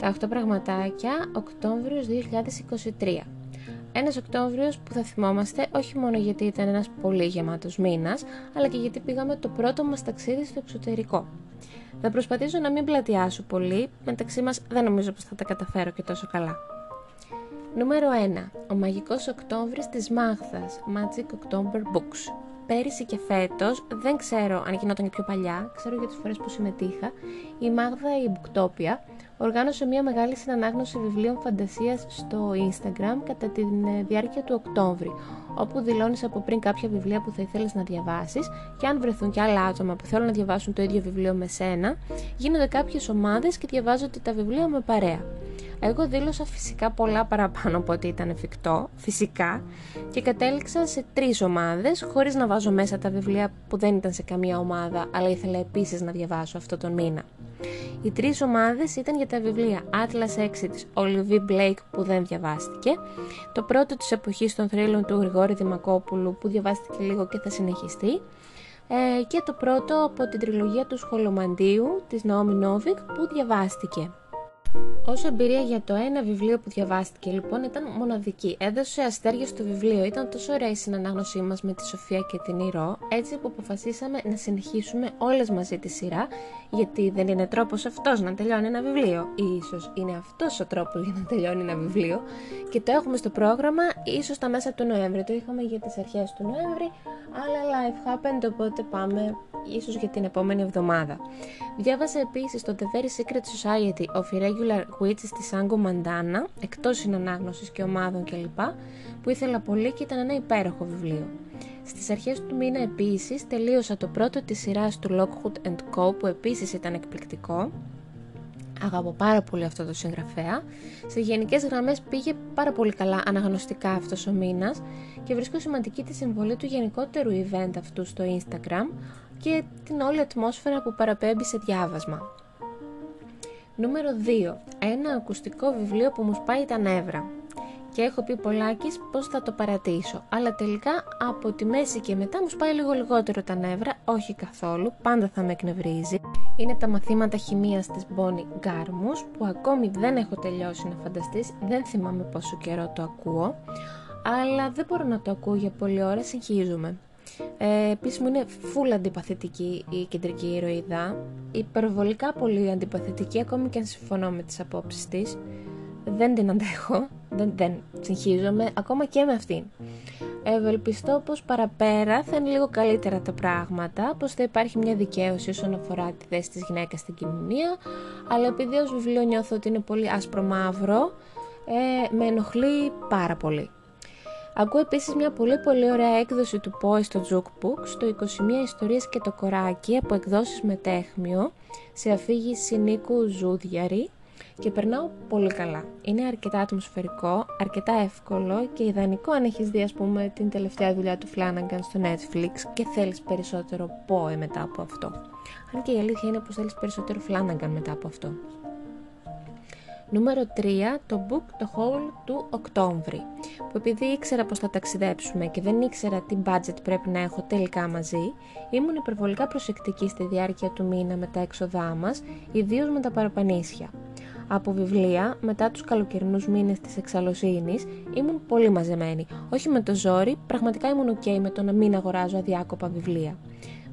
τα 8 πραγματάκια Οκτώβριος 2023. Ένας Οκτώβριος που θα θυμόμαστε όχι μόνο γιατί ήταν ένας πολύ γεμάτος μήνας, αλλά και γιατί πήγαμε το πρώτο μας ταξίδι στο εξωτερικό. Θα προσπαθήσω να μην πλατιάσω πολύ, μεταξύ μας δεν νομίζω πως θα τα καταφέρω και τόσο καλά. Νούμερο 1. Ο μαγικός Οκτώβρης της Μάγθας, Magic October Books. Πέρυσι και φέτος, δεν ξέρω αν γινόταν και πιο παλιά, ξέρω για τις φορές που συμμετείχα, η Μάγδα η Booktopia οργάνωσε μια μεγάλη συνανάγνωση βιβλίων φαντασίας στο Instagram κατά τη ε, διάρκεια του Οκτώβρη, όπου δηλώνεις από πριν κάποια βιβλία που θα ήθελες να διαβάσεις και αν βρεθούν και άλλα άτομα που θέλουν να διαβάσουν το ίδιο βιβλίο με σένα, γίνονται κάποιες ομάδες και διαβάζονται τα βιβλία με παρέα. Εγώ δήλωσα φυσικά πολλά παραπάνω από ό,τι ήταν εφικτό, φυσικά, και κατέληξα σε τρεις ομάδες, χωρίς να βάζω μέσα τα βιβλία που δεν ήταν σε καμία ομάδα, αλλά ήθελα επίσης να διαβάσω αυτό τον μήνα. Οι τρεις ομάδες ήταν για τα βιβλία Atlas 6 της Olivia Blake που δεν διαβάστηκε, το πρώτο της εποχής των θρύλων του Γρηγόρη Δημακόπουλου που διαβάστηκε λίγο και θα συνεχιστεί, ε, και το πρώτο από την τριλογία του Σχολομαντίου της Νόμι Νόβικ που διαβάστηκε. Όσο εμπειρία για το ένα βιβλίο που διαβάστηκε λοιπόν ήταν μοναδική. Έδωσε αστέρια στο βιβλίο. Ήταν τόσο ωραία η συνανάγνωσή μας με τη Σοφία και την Ηρώ, έτσι που αποφασίσαμε να συνεχίσουμε όλες μαζί τη σειρά, γιατί δεν είναι τρόπος αυτός να τελειώνει ένα βιβλίο. Ή ίσως είναι αυτός ο τρόπος για να τελειώνει ένα βιβλίο. Και το έχουμε στο πρόγραμμα, ίσως τα μέσα του Νοέμβρη. Το είχαμε για τις αρχές του Νοέμβρη, αλλά life happened, οπότε πάμε ίσως για την επόμενη εβδομάδα. Διάβασα επίσης το The Very Secret Society of Irregular Witches της Άγκο Μαντάνα, εκτός συνανάγνωσης και ομάδων κλπ, που ήθελα πολύ και ήταν ένα υπέροχο βιβλίο. Στις αρχές του μήνα επίσης τελείωσα το πρώτο της σειράς του Lockwood Co που επίσης ήταν εκπληκτικό Αγαπώ πάρα πολύ αυτό το συγγραφέα. Σε γενικές γραμμές πήγε πάρα πολύ καλά αναγνωστικά αυτός ο μήνας και βρίσκω σημαντική τη συμβολή του γενικότερου event αυτού στο Instagram και την όλη ατμόσφαιρα που παραπέμπει σε διάβασμα. Νούμερο 2. Ένα ακουστικό βιβλίο που μου σπάει τα νεύρα και έχω πει πολλάκις πως θα το παρατήσω. Αλλά τελικά από τη μέση και μετά μου σπάει λίγο λιγότερο τα νεύρα, όχι καθόλου, πάντα θα με εκνευρίζει. Είναι τα μαθήματα χημίας της Bonnie Γκάρμους που ακόμη δεν έχω τελειώσει να φανταστείς, δεν θυμάμαι πόσο καιρό το ακούω, αλλά δεν μπορώ να το ακούω για πολλή ώρα, συγχύζομαι. Ε, Επίσης μου είναι full αντιπαθητική η κεντρική ηρωίδα, υπερβολικά πολύ αντιπαθητική ακόμη και αν συμφωνώ με τις απόψεις της δεν την αντέχω, δεν, δεν συγχύζομαι ακόμα και με αυτήν. Ευελπιστώ πως παραπέρα θα είναι λίγο καλύτερα τα πράγματα, πως θα υπάρχει μια δικαίωση όσον αφορά τη θέση της γυναίκας στην κοινωνία, αλλά επειδή ως βιβλίο νιώθω ότι είναι πολύ άσπρο μαύρο, ε, με ενοχλεί πάρα πολύ. Ακούω επίσης μια πολύ πολύ ωραία έκδοση του ΠΟΕ στο Jukebook, στο 21 ιστορίες και το κοράκι από εκδόσεις μετέχμιο, σε αφήγηση Νίκου Ζούδιαρη, και περνάω πολύ καλά. Είναι αρκετά ατμοσφαιρικό, αρκετά εύκολο και ιδανικό αν έχεις δει ας πούμε την τελευταία δουλειά του Flanagan στο Netflix και θέλεις περισσότερο Poe μετά από αυτό. Αν και η αλήθεια είναι πως θέλεις περισσότερο Flanagan μετά από αυτό. Νούμερο 3, το Book the Hole του Οκτώβρη, που επειδή ήξερα πως θα ταξιδέψουμε και δεν ήξερα τι budget πρέπει να έχω τελικά μαζί, ήμουν υπερβολικά προσεκτική στη διάρκεια του μήνα με τα έξοδά μας, ιδίως με τα παραπανίσια από βιβλία μετά τους καλοκαιρινούς μήνες της εξαλωσύνης ήμουν πολύ μαζεμένη. Όχι με το ζόρι, πραγματικά ήμουν ok με το να μην αγοράζω αδιάκοπα βιβλία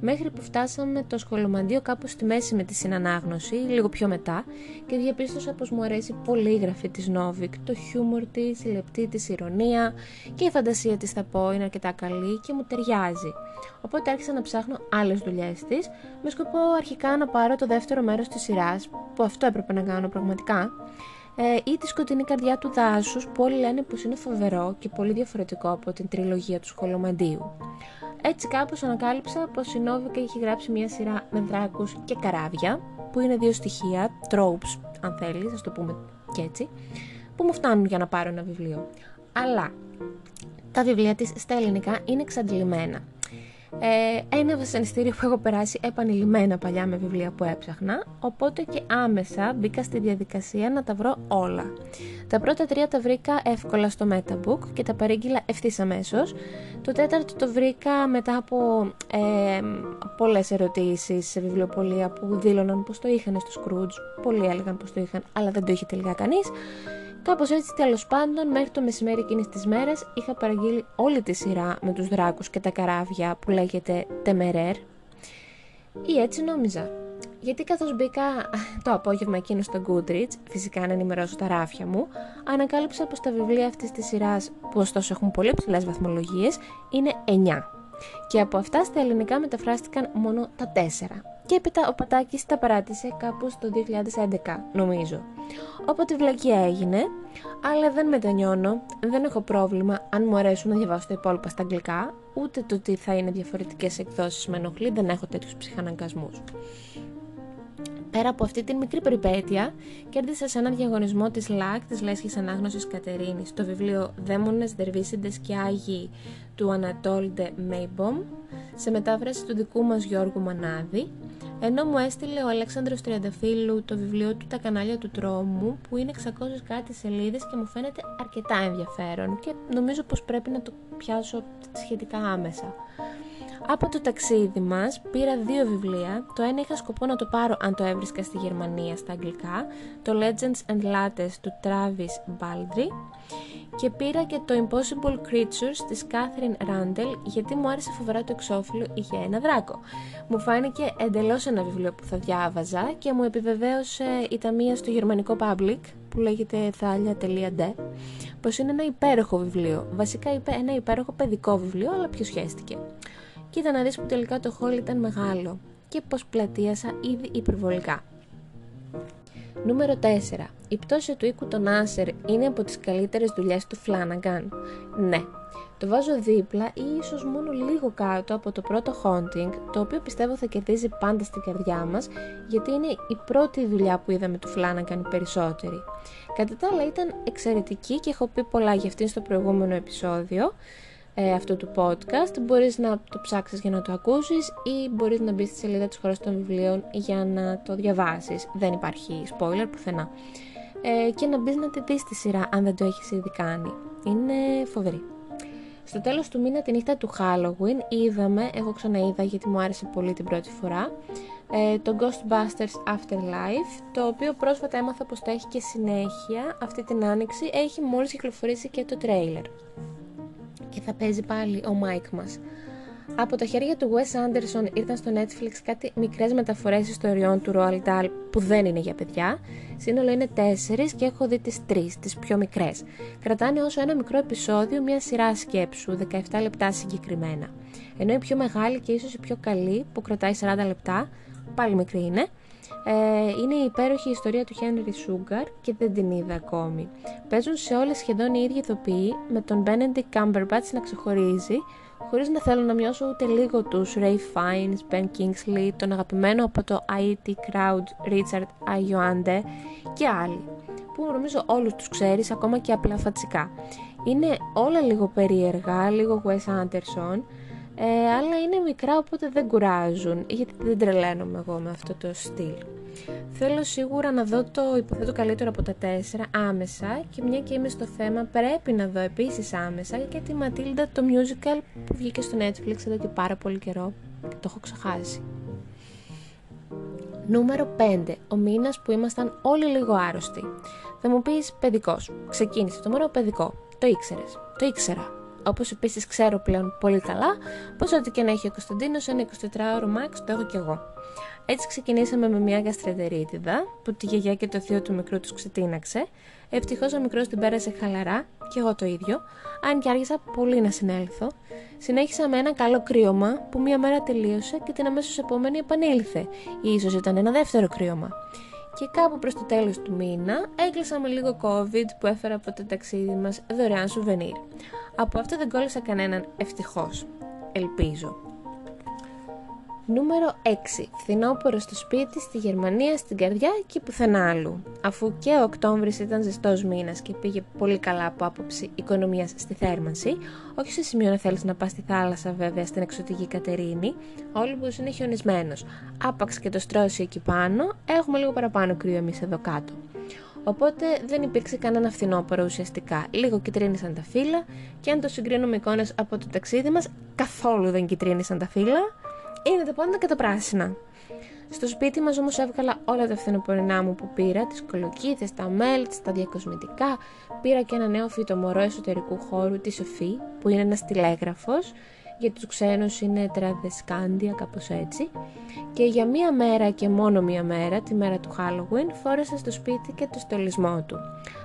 μέχρι που φτάσαμε το σχολομαντίο κάπου στη μέση με τη συνανάγνωση, λίγο πιο μετά, και διαπίστωσα πως μου αρέσει πολύ η γραφή της Νόβικ, το χιούμορ της, η λεπτή της ηρωνία και η φαντασία της θα πω είναι αρκετά καλή και μου ταιριάζει. Οπότε άρχισα να ψάχνω άλλες δουλειές της, με σκοπό αρχικά να πάρω το δεύτερο μέρος της σειράς, που αυτό έπρεπε να κάνω πραγματικά, ε, ή τη σκοτεινή καρδιά του δάσους που όλοι λένε πως είναι φοβερό και πολύ διαφορετικό από την τριλογία του σχολομαντίου. Έτσι κάπως ανακάλυψα πως η Νόβικα είχε γράψει μια σειρά με δράκους και καράβια, που είναι δύο στοιχεία, tropes αν θέλεις, ας το πούμε και έτσι, που μου φτάνουν για να πάρω ένα βιβλίο. Αλλά τα βιβλία της στα ελληνικά είναι εξαντλημένα. Ε, ένα βασανιστήριο που έχω περάσει επανειλημμένα παλιά με βιβλία που έψαχνα, οπότε και άμεσα μπήκα στη διαδικασία να τα βρω όλα. Τα πρώτα τρία τα βρήκα εύκολα στο Metabook και τα παρήγγειλα ευθύς αμέσως. Το τέταρτο το βρήκα μετά από ε, πολλές ερωτήσεις σε βιβλιοπολία που δήλωναν πως το είχαν στο Scrooge. Πολλοί έλεγαν πως το είχαν, αλλά δεν το είχε τελικά κανείς. Κάπως έτσι, τέλος πάντων, μέχρι το μεσημέρι εκείνης της μέρας είχα παραγγείλει όλη τη σειρά με τους δράκους και τα καράβια που λέγεται Τεμερέρ. Ή έτσι νόμιζα. Γιατί καθώς μπήκα το απόγευμα εκείνο στο Goodreads, φυσικά να ενημερώσω τα ράφια μου, ανακάλυψα πως τα βιβλία αυτής της σειράς, που ωστόσο έχουν πολύ ψηλές βαθμολογίες, είναι 9. Και από αυτά στα ελληνικά μεταφράστηκαν μόνο τα 4. Και έπειτα ο Πατάκης τα παράτησε κάπου στο 2011, νομίζω. Όποτε βλακία έγινε, αλλά δεν μετανιώνω, δεν έχω πρόβλημα αν μου αρέσουν να διαβάσω τα υπόλοιπα στα αγγλικά, ούτε το ότι θα είναι διαφορετικές εκδόσεις με ενοχλεί, δεν έχω τέτοιους ψυχαναγκασμούς. Πέρα από αυτή την μικρή περιπέτεια, κέρδισα σε έναν διαγωνισμό της ΛΑΚ, της Λέσχης Ανάγνωσης Κατερίνης, το βιβλίο «Δαίμονες, Δερβίσιντες και Άγιοι» του Ανατόλντε Μέιμπομ, σε μετάφραση του δικού μας Γιώργου Μανάδη, ενώ μου έστειλε ο Αλέξανδρος Τριανταφύλου το βιβλίο του «Τα κανάλια του τρόμου» που είναι 600 κάτι σελίδες και μου φαίνεται αρκετά ενδιαφέρον και νομίζω πως πρέπει να το πιάσω σχετικά άμεσα. Από το ταξίδι μας πήρα δύο βιβλία. Το ένα είχα σκοπό να το πάρω αν το έβρισκα στη Γερμανία στα αγγλικά, το Legends and Lattes του Travis Baldry και πήρα και το Impossible Creatures της Catherine Randall γιατί μου άρεσε φοβερά το εξώφυλλο είχε ένα δράκο. Μου φάνηκε εντελώς ένα βιβλίο που θα διάβαζα και μου επιβεβαίωσε η ταμεία στο γερμανικό public που λέγεται thalia.de πως είναι ένα υπέροχο βιβλίο, βασικά ένα υπέροχο παιδικό βιβλίο αλλά ποιο σχέστηκε. Κοίτα να δεις που τελικά το χόλ ήταν μεγάλο και πως πλατείασα ήδη υπερβολικά. Νούμερο 4. Η πτώση του οίκου των Άσερ είναι από τις καλύτερες δουλειές του Φλάναγκαν. Ναι, το βάζω δίπλα ή ίσως μόνο λίγο κάτω από το πρώτο Haunting, το οποίο πιστεύω θα κερδίζει πάντα στην καρδιά μας, γιατί είναι η πρώτη δουλειά που είδαμε του Φλάναγκαν οι περισσότεροι. Κατά τα άλλα ήταν εξαιρετική και έχω πει πολλά για αυτήν στο προηγούμενο επεισόδιο, ε, αυτού του podcast. Μπορείς να το ψάξεις για να το ακούσεις ή μπορείς να μπεις στη σελίδα της χώρας των βιβλίων για να το διαβάσεις. Δεν υπάρχει spoiler πουθενά. Ε, και να μπεις να τη δεις τη σειρά αν δεν το έχεις ήδη κάνει. Είναι φοβερή. Στο τέλος του μήνα τη νύχτα του Halloween είδαμε, εγώ ξαναείδα γιατί μου άρεσε πολύ την πρώτη φορά, ε, το Ghostbusters Afterlife, το οποίο πρόσφατα έμαθα πως θα έχει και συνέχεια αυτή την άνοιξη, έχει μόλις κυκλοφορήσει και το τρέιλερ και θα παίζει πάλι ο Μάικ μας. Από τα χέρια του Wes Anderson ήρθαν στο Netflix κάτι μικρές μεταφορές ιστοριών του Roald Dahl που δεν είναι για παιδιά. Σύνολο είναι τέσσερις και έχω δει τις τρεις, τις πιο μικρές. Κρατάνε όσο ένα μικρό επεισόδιο μια σειρά σκέψου, 17 λεπτά συγκεκριμένα. Ενώ η πιο μεγάλη και ίσως η πιο καλή που κρατάει 40 λεπτά, πάλι μικρή είναι, ε, είναι η υπέροχη ιστορία του Henry Sugar και δεν την είδα ακόμη. Παίζουν σε όλες σχεδόν οι ίδιοι ηθοποιοί, με τον Benedict Cumberbatch να ξεχωρίζει, χωρίς να θέλω να μειώσω ούτε λίγο τους Ray Fiennes, Ben Kingsley, τον αγαπημένο από το IT Crowd Richard Ayoade και άλλοι, που νομίζω όλους τους ξέρεις ακόμα και απλά φατσικά. Είναι όλα λίγο περίεργα, λίγο Wes Anderson, ε, αλλά είναι μικρά οπότε δεν κουράζουν γιατί δεν τρελαίνομαι εγώ με αυτό το στυλ. Θέλω σίγουρα να δω το υποθέτω καλύτερο από τα τέσσερα άμεσα και μια και είμαι στο θέμα πρέπει να δω επίσης άμεσα και τη Ματίλντα το musical που βγήκε στο Netflix εδώ και πάρα πολύ καιρό και το έχω ξεχάσει. Νούμερο 5. Ο μήνας που ήμασταν όλοι λίγο άρρωστοι. Θα μου πεις παιδικός. Ξεκίνησε το μόνο παιδικό. Το ήξερες. Το ήξερα. Όπως επίσης ξέρω πλέον πολύ καλά πως ό,τι και να έχει ο Κωνσταντίνος, ένα 24ωρο max το έχω κι εγώ. Έτσι ξεκινήσαμε με μια γαστρετερίτιδα που τη γιαγιά και το θείο του μικρού τους ξετίναξε. Ευτυχώς ο μικρός την πέρασε χαλαρά και εγώ το ίδιο, αν και άργησα πολύ να συνέλθω. Συνέχισα με ένα καλό κρύωμα που μία μέρα τελείωσε και την αμέσως επόμενη επανήλθε, ή ίσως ήταν ένα δεύτερο κρύωμα. Και κάπου προς το τέλος του μήνα έκλεισα με λίγο COVID που έφερα από το ταξίδι μας δωρεάν σουβενίρ. Από αυτό δεν κόλλησα κανέναν ευτυχώς. Ελπίζω. Νούμερο 6. Φθινόπωρο στο σπίτι, στη Γερμανία, στην καρδιά και πουθενά άλλου. Αφού και ο Οκτώβρης ήταν ζεστός μήνας και πήγε πολύ καλά από άποψη οικονομίας στη θέρμανση, όχι σε σημείο να θέλεις να πας στη θάλασσα, βέβαια, στην εξωτική Κατερίνη, ο Όλυμπο είναι χιονισμένος. Άπαξ και το στρώσει εκεί πάνω, έχουμε λίγο παραπάνω κρύο εμείς εδώ κάτω. Οπότε δεν υπήρξε κανένα φθινόπωρο ουσιαστικά. Λίγο κυτρίνησαν τα φύλλα και αν το συγκρίνουμε εικόνες από το ταξίδι μας, καθόλου δεν κυτρίνησαν τα φύλλα είναι τα πάντα και τα πράσινα. Στο σπίτι μας όμως έβγαλα όλα τα φθινοπορεινά μου που πήρα, τις κολοκύθες, τα μέλτς, τα διακοσμητικά. Πήρα και ένα νέο φυτομορό εσωτερικού χώρου, τη Σοφή, που είναι ένας τηλέγραφος για τους ξένους είναι τραδεσκάντια κάπως έτσι και για μία μέρα και μόνο μία μέρα, τη μέρα του Halloween, φόρεσα στο σπίτι και το στολισμό του.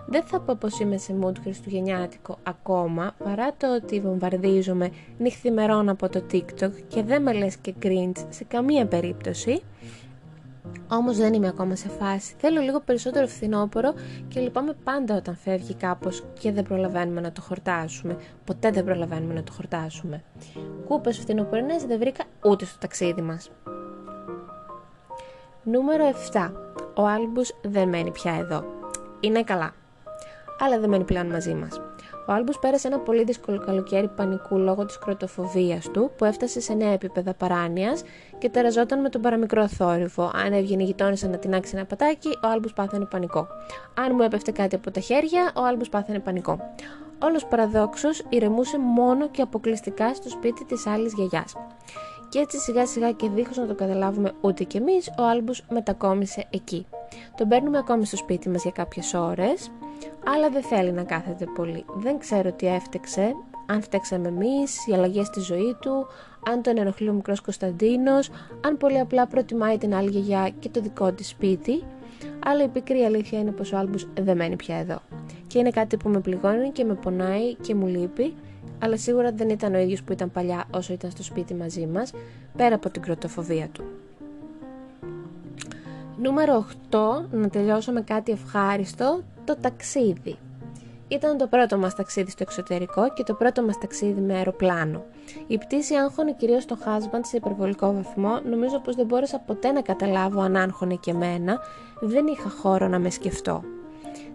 Δεν θα πω πως είμαι σε mood χριστουγεννιάτικο ακόμα, παρά το ότι βομβαρδίζομαι νυχθημερών από το TikTok και δεν με λες και cringe σε καμία περίπτωση, Όμως δεν είμαι ακόμα σε φάση. Θέλω λίγο περισσότερο φθινόπωρο και λυπάμαι πάντα όταν φεύγει κάπως και δεν προλαβαίνουμε να το χορτάσουμε. Ποτέ δεν προλαβαίνουμε να το χορτάσουμε. Κούπες φθινοπορεινές δεν βρήκα ούτε στο ταξίδι μας. Νούμερο 7. Ο Άλμπους δεν μένει πια εδώ. Είναι καλά. Αλλά δεν μένει πλέον μαζί μας. Ο Άλμπους πέρασε ένα πολύ δύσκολο καλοκαίρι πανικού λόγω της κροτοφοβίας του που έφτασε σε νέα επίπεδα παράνοιας και ταραζόταν με τον παραμικρό θόρυβο. Αν έβγαινε η γειτόνισσα να τινάξει ένα πατάκι, ο Άλμπους πάθαινε πανικό. Αν μου έπεφτε κάτι από τα χέρια, ο Άλμπους πάθαινε πανικό. Όλως παραδόξως ηρεμούσε μόνο και αποκλειστικά στο σπίτι της άλλης γιαγιάς. Και έτσι σιγά σιγά και δίχως να το καταλάβουμε ούτε κι εμείς, ο Άλμπους μετακόμισε εκεί. Τον παίρνουμε ακόμη στο σπίτι μας για κάποιες ώρες, αλλά δεν θέλει να κάθεται πολύ. Δεν ξέρω τι έφταιξε, αν φταίξαμε εμείς, οι αλλαγές στη ζωή του, αν τον ενοχλεί ο μικρός Κωνσταντίνος, αν πολύ απλά προτιμάει την άλλη γιαγιά και το δικό της σπίτι. Αλλά η πικρή αλήθεια είναι πως ο Άλμπου δεν μένει πια εδώ. Και είναι κάτι που με πληγώνει και με πονάει και μου λείπει, αλλά σίγουρα δεν ήταν ο ίδιος που ήταν παλιά όσο ήταν στο σπίτι μαζί μας, πέρα από την κροτοφοβία του. Νούμερο 8, να τελειώσω με κάτι ευχάριστο, το ταξίδι. Ήταν το πρώτο μας ταξίδι στο εξωτερικό και το πρώτο μας ταξίδι με αεροπλάνο. Η πτήση άγχωνε κυρίως το husband σε υπερβολικό βαθμό, νομίζω πως δεν μπόρεσα ποτέ να καταλάβω αν άγχωνε και εμένα, δεν είχα χώρο να με σκεφτώ.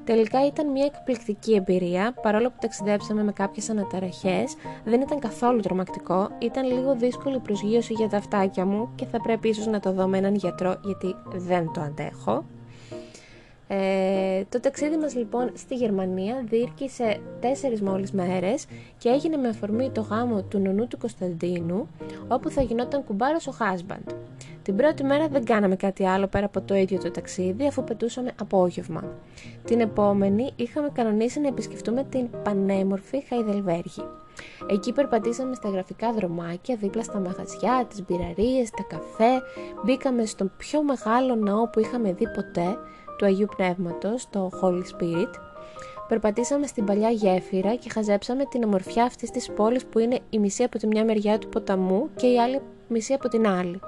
Τελικά ήταν μια εκπληκτική εμπειρία, παρόλο που ταξιδέψαμε με κάποιες αναταραχές, δεν ήταν καθόλου τρομακτικό, ήταν λίγο δύσκολη προσγείωση για τα αυτάκια μου και θα πρέπει ίσως να το δω με έναν γιατρό γιατί δεν το αντέχω. Ε, το ταξίδι μας λοιπόν στη Γερμανία διήρκησε τέσσερις μόλις μέρες και έγινε με αφορμή το γάμο του νονού του Κωνσταντίνου όπου θα γινόταν κουμπάρος ο husband. Την πρώτη μέρα δεν κάναμε κάτι άλλο πέρα από το ίδιο το ταξίδι αφού πετούσαμε απόγευμα. Την επόμενη είχαμε κανονίσει να επισκεφτούμε την πανέμορφη Χαϊδελβέργη. Εκεί περπατήσαμε στα γραφικά δρομάκια δίπλα στα μαγαζιά, τις μπειραρίες, τα καφέ, μπήκαμε στον πιο μεγάλο ναό που είχαμε δει ποτέ του Αγίου Πνεύματος, το Holy Spirit. Περπατήσαμε στην παλιά γέφυρα και χαζέψαμε την ομορφιά αυτής της πόλης που είναι η μισή από τη μια μεριά του ποταμού και η άλλη μισή από την άλλη.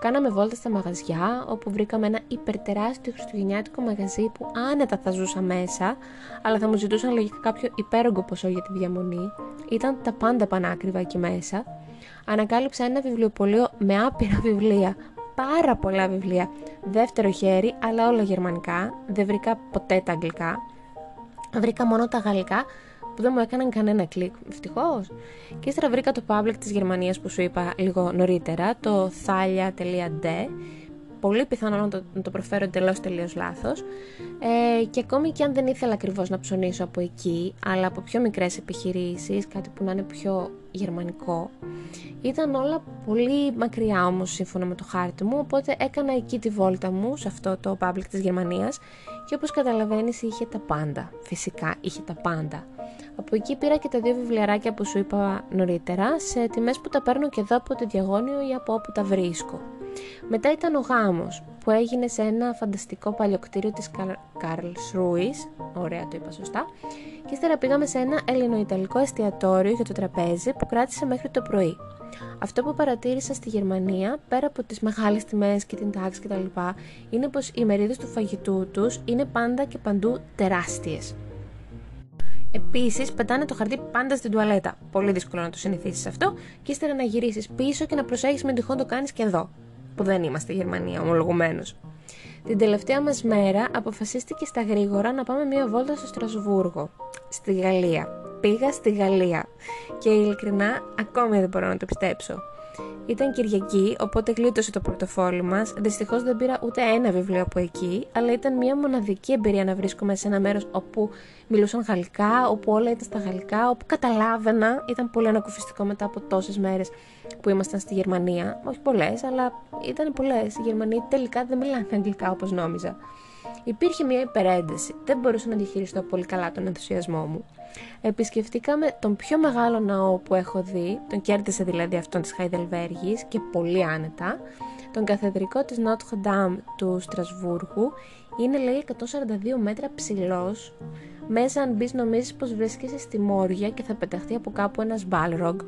Κάναμε βόλτα στα μαγαζιά, όπου βρήκαμε ένα υπερτεράστιο χριστουγεννιάτικο μαγαζί που άνετα θα ζούσα μέσα, αλλά θα μου ζητούσαν λογικά κάποιο υπέρογκο ποσό για τη διαμονή. Ήταν τα πάντα πανάκριβα εκεί μέσα. Ανακάλυψα ένα βιβλιοπωλείο με άπειρα βιβλία πάρα πολλά βιβλία δεύτερο χέρι, αλλά όλα γερμανικά. Δεν βρήκα ποτέ τα αγγλικά. Βρήκα μόνο τα γαλλικά που δεν μου έκαναν κανένα κλικ. Ευτυχώς. Και ύστερα βρήκα το public της Γερμανίας που σου είπα λίγο νωρίτερα, το thalia.de. Πολύ πιθανό να το, να το προφέρω εντελώς τελείως λάθος. Ε, και ακόμη και αν δεν ήθελα ακριβώς να ψωνίσω από εκεί, αλλά από πιο μικρές επιχειρήσεις, κάτι που να είναι πιο γερμανικό, ήταν όλα πολύ μακριά όμως σύμφωνα με το χάρτη μου, οπότε έκανα εκεί τη βόλτα μου σε αυτό το public της Γερμανίας και όπως καταλαβαίνεις είχε τα πάντα, φυσικά είχε τα πάντα. Από εκεί πήρα και τα δύο βιβλιαράκια που σου είπα νωρίτερα σε τιμές που τα παίρνω και εδώ από το διαγώνιο ή από όπου τα βρίσκω. Μετά ήταν ο γάμος που έγινε σε ένα φανταστικό παλιοκτήριο της Καρλ Ρούις, ωραία το είπα σωστά, και ύστερα πήγαμε σε ένα ελληνοϊταλικό εστιατόριο για το τραπέζι που κράτησε μέχρι το πρωί. Αυτό που παρατήρησα στη Γερμανία, πέρα από τις μεγάλες τιμές και την τάξη κτλ, είναι πως οι μερίδες του φαγητού τους είναι πάντα και παντού τεράστιες. Επίσης, πετάνε το χαρτί πάντα στην τουαλέτα. Πολύ δύσκολο να το συνηθίσεις αυτό, και ύστερα να γυρίσεις πίσω και να προσέχεις με τυχόν το κάνεις και εδώ. Που δεν είμαστε Γερμανία ομολογουμένως. Την τελευταία μας μέρα αποφασίστηκε στα γρήγορα να πάμε μία βόλτα στο Στρασβούργο, στη Γαλλία. Πήγα στη Γαλλία και ειλικρινά ακόμη δεν μπορώ να το πιστέψω. Ήταν Κυριακή, οπότε γλίτωσε το πορτοφόλι μας. Δυστυχώς δεν πήρα ούτε ένα βιβλίο από εκεί, αλλά ήταν μια μοναδική εμπειρία να βρίσκομαι σε ένα μέρος όπου μιλούσαν γαλλικά, όπου όλα ήταν στα γαλλικά, όπου καταλάβαινα. Ήταν πολύ ανακουφιστικό μετά από τόσες μέρες που ήμασταν στη Γερμανία. Όχι πολλές, αλλά ήταν πολλές. Οι Γερμανοί τελικά δεν μιλάνε αγγλικά όπως νόμιζα. Υπήρχε μια υπερένταση. Δεν μπορούσα να διαχειριστώ πολύ καλά τον ενθουσιασμό μου. Επισκεφτήκαμε τον πιο μεγάλο ναό που έχω δει, τον κέρδισε δηλαδή αυτόν της Χαϊδελβέργης και πολύ άνετα, τον καθεδρικό της Notre Dame του Στρασβούργου, είναι λέει 142 μέτρα ψηλός, μέσα αν μπεις νομίζεις πως βρίσκεσαι στη Μόρια και θα πεταχτεί από κάπου ένας μπάλρογκ.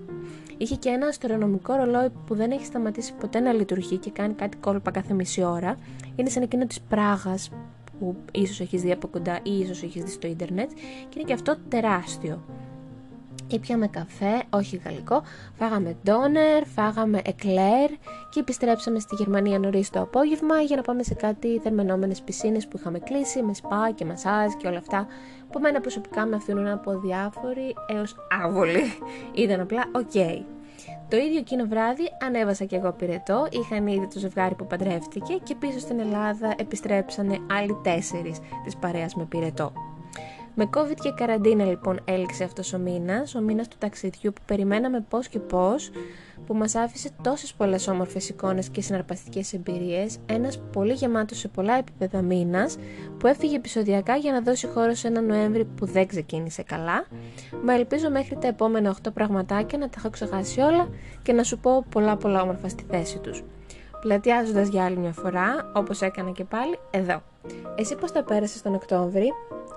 Είχε και ένα αστρονομικό ρολόι που δεν έχει σταματήσει ποτέ να λειτουργεί και κάνει κάτι κόλπα κάθε μισή ώρα. Είναι σαν εκείνο της Πράγας που ίσως έχεις δει από κοντά ή ίσως έχεις δει στο ίντερνετ και είναι και αυτό τεράστιο. Ήπιαμε καφέ, όχι γαλλικό, φάγαμε ντόνερ, φάγαμε εκλέρ και επιστρέψαμε στη Γερμανία νωρίς το απόγευμα για να πάμε σε κάτι θερμαινόμενες πισίνες που είχαμε κλείσει με σπα και μασάζ και όλα αυτά που μένα προσωπικά με αφήνουν από αδιάφορη έως άβολη. Ήταν απλά οκ. Το ίδιο εκείνο βράδυ ανέβασα και εγώ πυρετό, είχαν ήδη το ζευγάρι που παντρεύτηκε και πίσω στην Ελλάδα επιστρέψανε άλλοι τέσσερις της παρέας με πυρετό. Με COVID και καραντίνα λοιπόν έληξε αυτός ο μήνας, ο μήνας του ταξιδιού που περιμέναμε πώς και πώς, που μας άφησε τόσες πολλές όμορφες εικόνες και συναρπαστικές εμπειρίες, ένας πολύ γεμάτος σε πολλά επίπεδα μήνας, που έφυγε επεισοδιακά για να δώσει χώρο σε ένα Νοέμβρη που δεν ξεκίνησε καλά, μα ελπίζω μέχρι τα επόμενα 8 πραγματάκια να τα έχω ξεχάσει όλα και να σου πω πολλά πολλά όμορφα στη θέση τους. Πλατιάζοντας για άλλη μια φορά, όπως έκανα και πάλι, εδώ. Εσύ πώς τα πέρασες τον Οκτώβρη,